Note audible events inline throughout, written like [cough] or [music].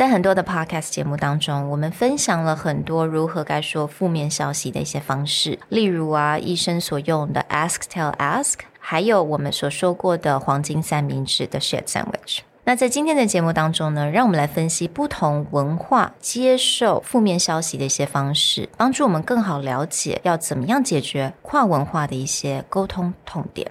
在很多的 podcast 节目当中，我们分享了很多如何该说负面消息的一些方式，例如啊，医生所用的 ask tell ask，还有我们所说过的黄金三明治的 shit sandwich。那在今天的节目当中呢，让我们来分析不同文化接受负面消息的一些方式，帮助我们更好了解要怎么样解决跨文化的一些沟通痛点。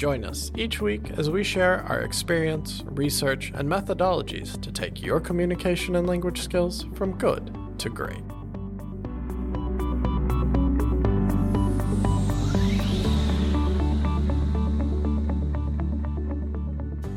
Join us each week as we share our experience, research, and methodologies to take your communication and language skills from good to great.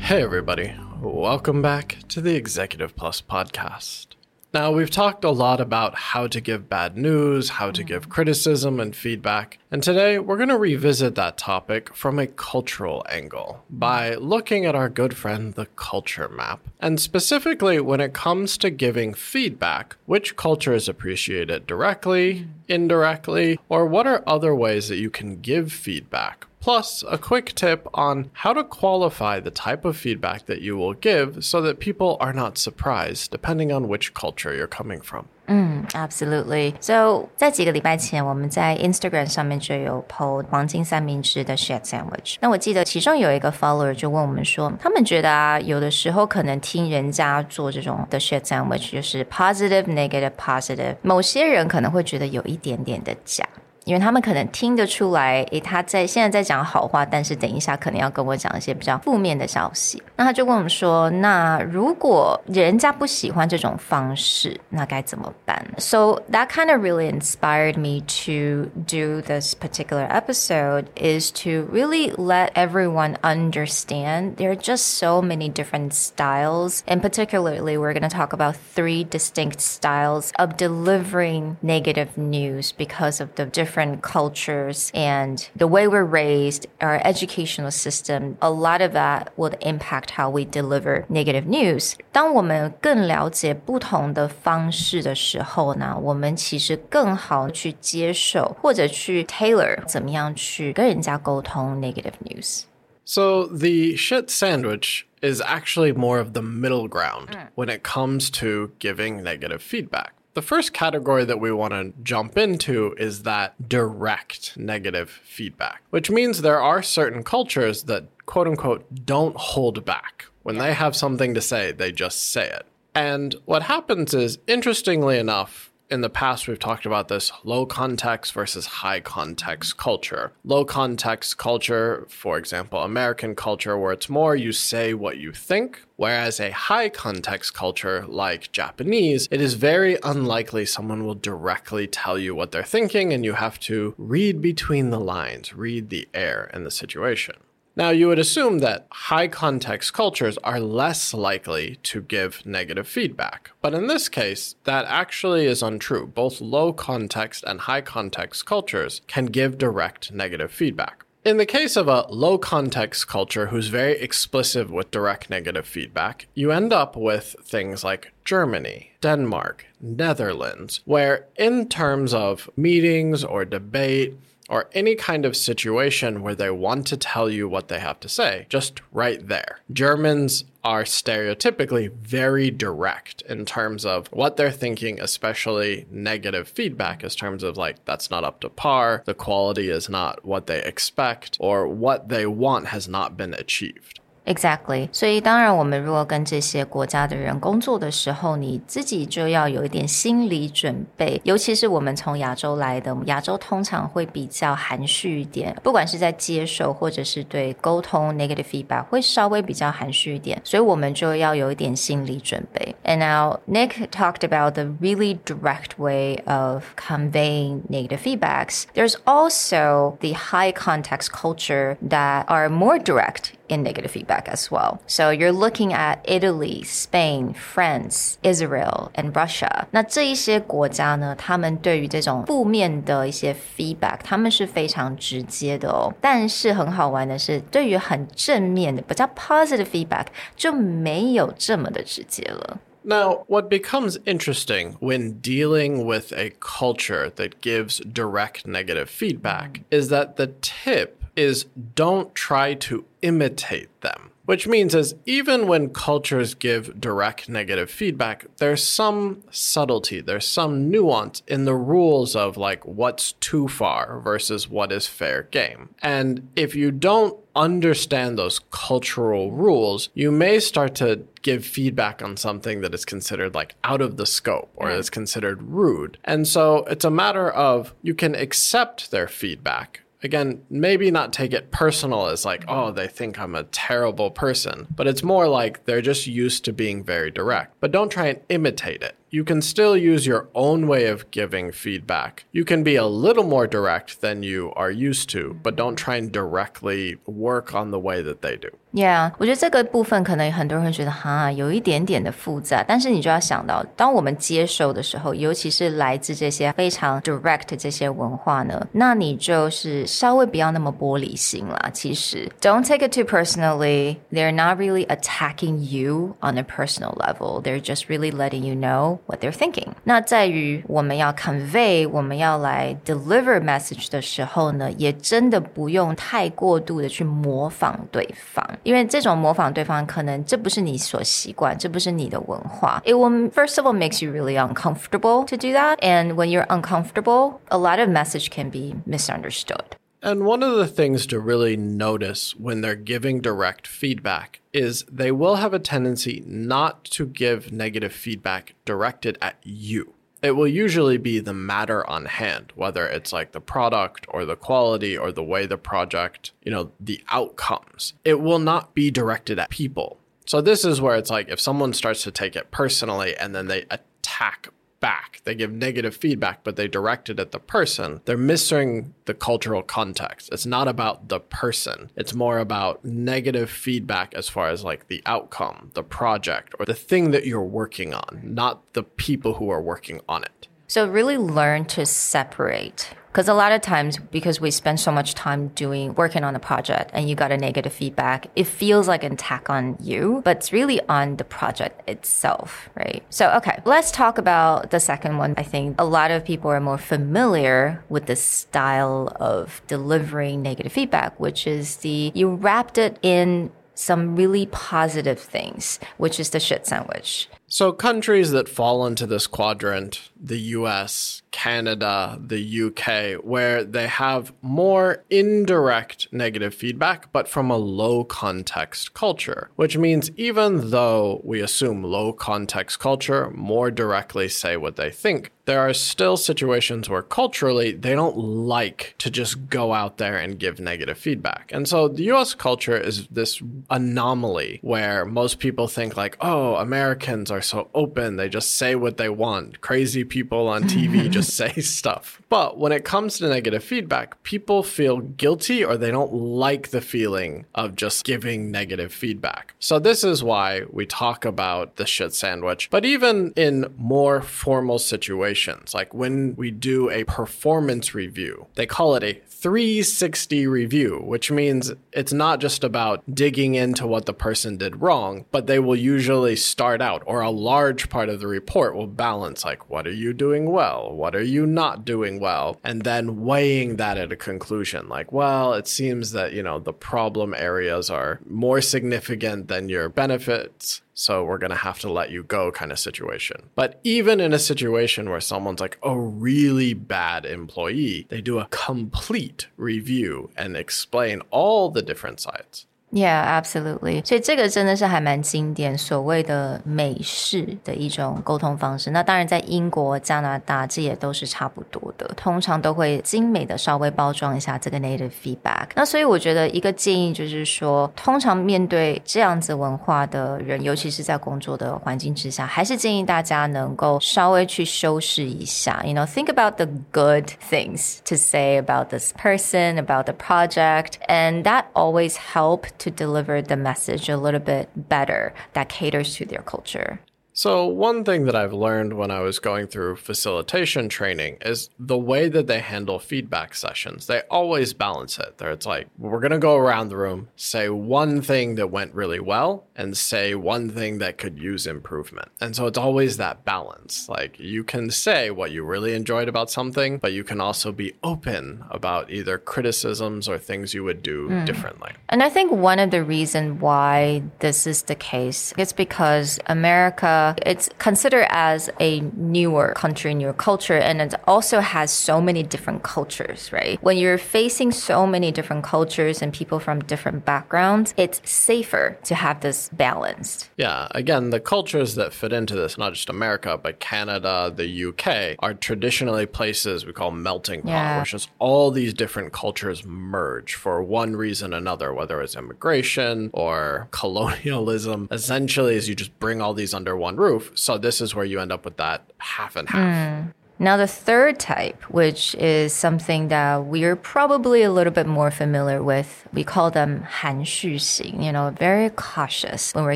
Hey, everybody. Welcome back to the Executive Plus podcast. Now, we've talked a lot about how to give bad news, how to give mm. criticism and feedback, and today we're going to revisit that topic from a cultural angle by mm. looking at our good friend, the culture map. And specifically, when it comes to giving feedback, which cultures appreciate it directly, mm. indirectly, or what are other ways that you can give feedback? plus a quick tip on how to qualify the type of feedback that you will give so that people are not surprised depending on which culture you're coming from. Mm, 嗯，absolutely。So 在几个礼拜前，我们在 Instagram 上面就有 PO 黄金三明治的 shit sandwich。那我记得其中有一个 follower 就问我们说，他们觉得啊，有的时候可能听人家做这种的 shit sandwich，就是 positive、negative、positive，某些人可能会觉得有一点点的假。因为他们可能听得出来，诶，他在现在在讲好话，但是等一下可能要跟我讲一些比较负面的消息。那他就跟我们说，那如果人家不喜欢这种方式，那该怎么办？So that kind of really inspired me to do this particular episode is to really let everyone understand there are just so many different styles, and particularly we're going to talk about three distinct styles of delivering negative news because of the different different cultures and the way we're raised, our educational system, a lot of that would impact how we deliver negative news. 当我们更了解不同的方式的时候呢，我们其实更好去接受或者去 tailor 怎么样去跟人家沟通 negative news。So the shit sandwich is actually more of the middle ground mm. when it comes to giving negative feedback. The first category that we want to jump into is that direct negative feedback, which means there are certain cultures that quote unquote don't hold back. When they have something to say, they just say it. And what happens is, interestingly enough, in the past, we've talked about this low context versus high context culture. Low context culture, for example, American culture, where it's more you say what you think, whereas a high context culture like Japanese, it is very unlikely someone will directly tell you what they're thinking, and you have to read between the lines, read the air and the situation. Now, you would assume that high context cultures are less likely to give negative feedback. But in this case, that actually is untrue. Both low context and high context cultures can give direct negative feedback. In the case of a low context culture who's very explicit with direct negative feedback, you end up with things like Germany, Denmark, Netherlands, where in terms of meetings or debate, or any kind of situation where they want to tell you what they have to say, just right there. Germans are stereotypically very direct in terms of what they're thinking, especially negative feedback, in terms of like, that's not up to par, the quality is not what they expect, or what they want has not been achieved. Exactly，所以当然，我们如果跟这些国家的人工作的时候，你自己就要有一点心理准备。尤其是我们从亚洲来的，亚洲通常会比较含蓄一点，不管是在接受或者是对沟通 negative feedback 会稍微比较含蓄一点，所以我们就要有一点心理准备。And now Nick talked about the really direct way of conveying negative feedbacks. There's also the high context culture that are more direct in negative feedback as well. So you're looking at Italy, Spain, France, Israel, and Russia. 那这一些国家呢，他们对于这种负面的一些 feedback，他们是非常直接的哦。但是很好玩的是，对于很正面的比较 positive feedback 就没有这么的直接了。Now, what becomes interesting when dealing with a culture that gives direct negative feedback is that the tip is don't try to imitate them. Which means is even when cultures give direct negative feedback, there's some subtlety, there's some nuance in the rules of like what's too far versus what is fair game. And if you don't understand those cultural rules, you may start to give feedback on something that is considered like out of the scope or is considered rude. And so it's a matter of you can accept their feedback again, maybe not take it personal as like, oh, they think I'm a terrible person, but it's more like they're just used to being very direct. But don't try and imitate it you can still use your own way of giving feedback. You can be a little more direct than you are used to, but don't try and directly work on the way that they do. Yeah，我觉得这个部分可能很多人会觉得哈有一点点的复杂，但是你就要想到，当我们接受的时候，尤其是来自这些非常 direct 这些文化呢，那你就是稍微不要那么玻璃心啦。其实，don't take it too personally. They're not really attacking you on a personal level. They're just really letting you know what they're thinking。那在于我们要 convey，我们要来 deliver message 的时候呢，也真的不用太过度的去模仿对方，因为这种模仿对方可能这不是你所习惯，这不是你的文化。It will first of all makes you really uncomfortable to do that, and when you're uncomfortable, a lot of message can be misunderstood. And one of the things to really notice when they're giving direct feedback is they will have a tendency not to give negative feedback directed at you. It will usually be the matter on hand, whether it's like the product or the quality or the way the project, you know, the outcomes. It will not be directed at people. So this is where it's like if someone starts to take it personally and then they attack back. They give negative feedback, but they direct it at the person. They're missing the cultural context. It's not about the person. It's more about negative feedback as far as like the outcome, the project, or the thing that you're working on, not the people who are working on it. So really learn to separate because a lot of times, because we spend so much time doing, working on a project and you got a negative feedback, it feels like an attack on you, but it's really on the project itself, right? So, okay, let's talk about the second one. I think a lot of people are more familiar with the style of delivering negative feedback, which is the, you wrapped it in some really positive things, which is the shit sandwich. So, countries that fall into this quadrant, the US, Canada, the UK, where they have more indirect negative feedback, but from a low context culture, which means even though we assume low context culture more directly say what they think, there are still situations where culturally they don't like to just go out there and give negative feedback. And so the US culture is this anomaly where most people think, like, oh, Americans are so open. They just say what they want. Crazy people on TV [laughs] just say stuff. But when it comes to negative feedback, people feel guilty or they don't like the feeling of just giving negative feedback. So this is why we talk about the shit sandwich. But even in more formal situations, like when we do a performance review, they call it a 360 review, which means it's not just about digging into what the person did wrong, but they will usually start out, or a large part of the report will balance like, what are you doing well? What are you not doing well? And then weighing that at a conclusion, like, well, it seems that, you know, the problem areas are more significant than your benefits so we're going to have to let you go kind of situation. But even in a situation where someone's like a really bad employee, they do a complete review and explain all the different sides. Yeah, absolutely. 所以这个真的是还蛮经典，所谓的美式的一种沟通方式。那当然，在英国、加拿大，这也都是差不多的。通常都会精美的稍微包装一下这个 native feedback。那所以我觉得一个建议就是说，通常面对这样子文化的人，尤其是在工作的环境之下，还是建议大家能够稍微去修饰一下。You know, think about the good things to say about this person, about the project, and that always help to deliver the message a little bit better that caters to their culture. So, one thing that I've learned when I was going through facilitation training is the way that they handle feedback sessions. They always balance it. There, it's like, we're going to go around the room, say one thing that went really well, and say one thing that could use improvement. And so, it's always that balance. Like, you can say what you really enjoyed about something, but you can also be open about either criticisms or things you would do mm. differently. And I think one of the reasons why this is the case is because America Uh, it's considered as a newer country, newer culture, and it also has so many different cultures, right? When you're facing so many different cultures and people from different backgrounds, it's safer to have this balanced. Yeah, again, the cultures that fit into this, not just America, but Canada, the UK, are traditionally places we call melting pot, yeah. which is all these different cultures merge for one reason or another, whether it's immigration or [laughs] colonialism. Essentially, is you just bring all these under one one roof. So this is where you end up with that half and half. Mm. Now, the third type, which is something that we're probably a little bit more familiar with, we call them 含蓄型, you know, very cautious when we're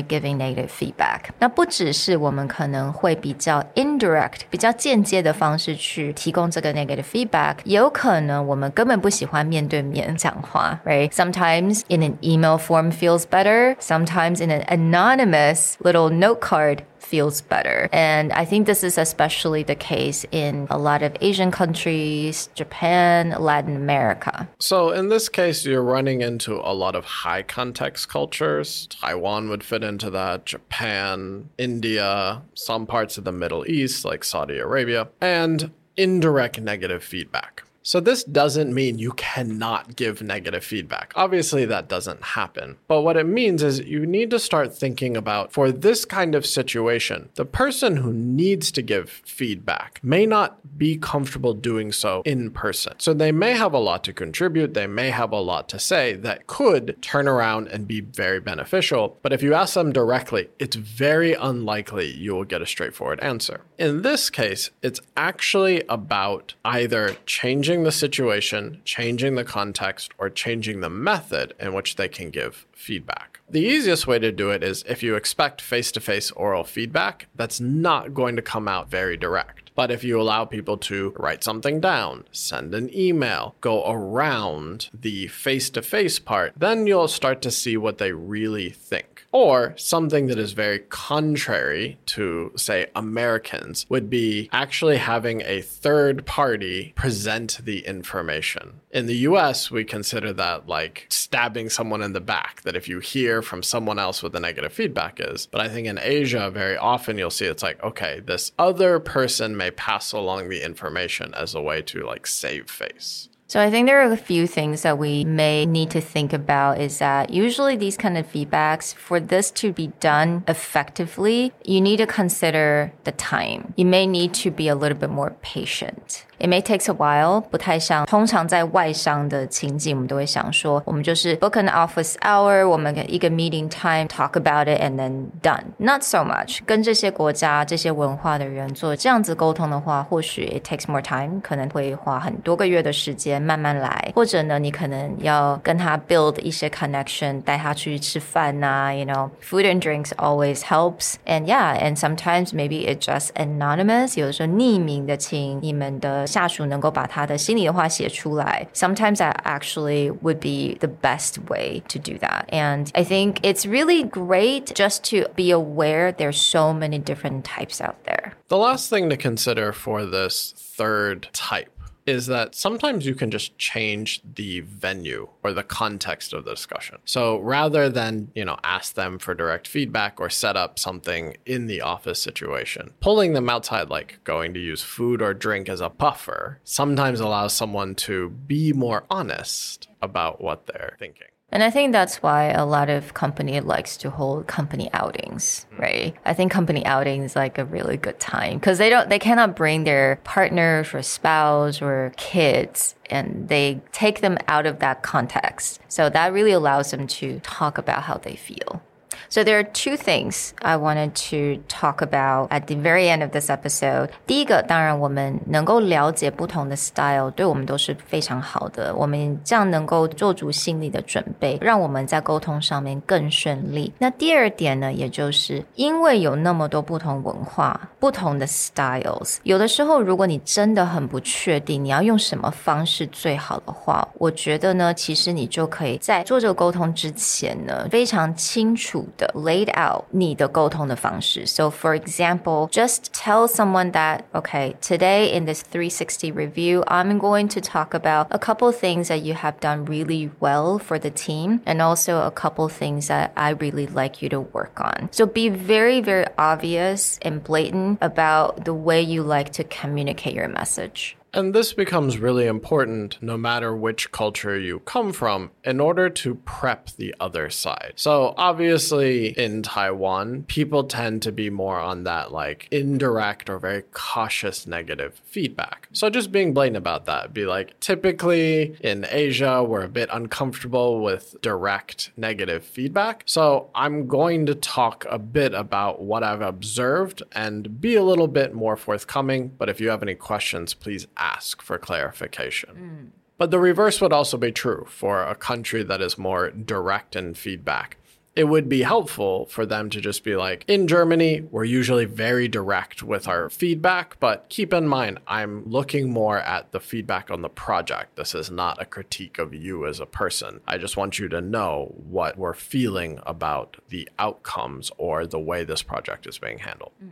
giving negative feedback. 那不只是我们可能会比较 indirect, 比较间接的方式去提供这个 negative feedback, 也有可能我们根本不喜欢面对面讲话, right? Sometimes in an email form feels better, sometimes in an anonymous little note card feels better. And I think this is especially the case in a lot of Asian countries, Japan, Latin America. So, in this case, you're running into a lot of high context cultures. Taiwan would fit into that, Japan, India, some parts of the Middle East, like Saudi Arabia, and indirect negative feedback. So, this doesn't mean you cannot give negative feedback. Obviously, that doesn't happen. But what it means is you need to start thinking about for this kind of situation, the person who needs to give feedback may not be comfortable doing so in person. So, they may have a lot to contribute, they may have a lot to say that could turn around and be very beneficial. But if you ask them directly, it's very unlikely you will get a straightforward answer. In this case, it's actually about either changing changing the situation, changing the context, or changing the method in which they can give feedback. The easiest way to do it is if you expect face to face oral feedback, that's not going to come out very direct. But if you allow people to write something down, send an email, go around the face to face part, then you'll start to see what they really think. Or something that is very contrary to, say, Americans would be actually having a third party present the information. In the US, we consider that like stabbing someone in the back, that if you hear from someone else what the negative feedback is. But I think in Asia, very often you'll see it's like, okay, this other person may pass along the information as a way to like save face. So I think there are a few things that we may need to think about is that usually these kind of feedbacks, for this to be done effectively, you need to consider the time. You may need to be a little bit more patient. It may take a while，不太像通常在外商的情景，我们都会想说，我们就是 book an office hour，我们一个 meeting time talk about it and then done. Not so much。跟这些国家、这些文化的人做这样子沟通的话，或许 it takes more time，可能会花很多个月的时间慢慢来，或者呢，你可能要跟他 build 一些 connection，带他去吃饭呐，you know，food and drinks always helps。And yeah，and sometimes maybe it just anonymous，有的时候匿名的请你们的。 下属能够把他的心里的话写出来，sometimes that actually would be the best way to do that. And I think it's really great just to be aware there's so many different types out there. The last thing to consider for this third type is that sometimes you can just change the venue or the context of the discussion. So rather than, you know, ask them for direct feedback or set up something in the office situation, pulling them outside, like going to use food or drink as a buffer, sometimes allows someone to be more honest about what they're thinking. And I think that's why a lot of company likes to hold company outings, mm. right? I think company outings like a really good time because they don't, they cannot bring their partners or spouse or kids and they take them out of that context. So that really allows them to talk about how they feel. So there are two things I wanted to talk about at the very end of this episode. 第一个，当然我们能够了解不同的 style，对我们都是非常好的。我们这样能够做足心理的准备，让我们在沟通上面更顺利。那第二点呢，也就是因为有那么多不同文化、不同的 styles，有的时候如果你真的很不确定你要用什么方式最好的话，我觉得呢，其实你就可以在做这个沟通之前呢，非常清楚。 laid out 你的沟通的方式. So for example, just tell someone that, okay, today in this 360 review, I'm going to talk about a couple things that you have done really well for the team and also a couple things that I really like you to work on. So be very, very obvious and blatant about the way you like to communicate your message. And this becomes really important no matter which culture you come from in order to prep the other side. So, obviously, in Taiwan, people tend to be more on that like indirect or very cautious negative feedback. So, just being blatant about that, be like, typically in Asia, we're a bit uncomfortable with direct negative feedback. So, I'm going to talk a bit about what I've observed and be a little bit more forthcoming. But if you have any questions, please ask for clarification. Mm. But the reverse would also be true for a country that is more direct in feedback. It would be helpful for them to just be like, in Germany, we're usually very direct with our feedback, but keep in mind, I'm looking more at the feedback on the project. This is not a critique of you as a person. I just want you to know what we're feeling about the outcomes or the way this project is being handled. Mm.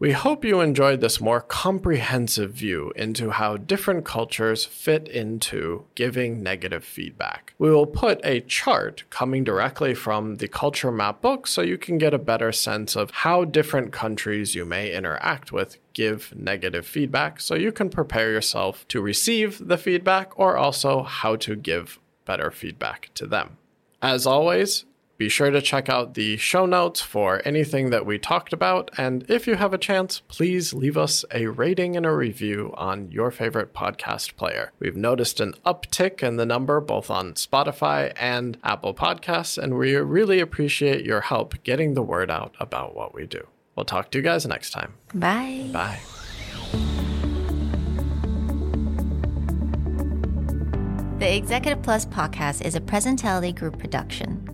We hope you enjoyed this more comprehensive view into how different cultures fit into giving negative feedback. We will put a chart coming directly from the Culture Map book so you can get a better sense of how different countries you may interact with give negative feedback so you can prepare yourself to receive the feedback or also how to give better feedback to them. As always, be sure to check out the show notes for anything that we talked about. And if you have a chance, please leave us a rating and a review on your favorite podcast player. We've noticed an uptick in the number both on Spotify and Apple Podcasts, and we really appreciate your help getting the word out about what we do. We'll talk to you guys next time. Bye. Bye. The Executive Plus podcast is a Presentality Group production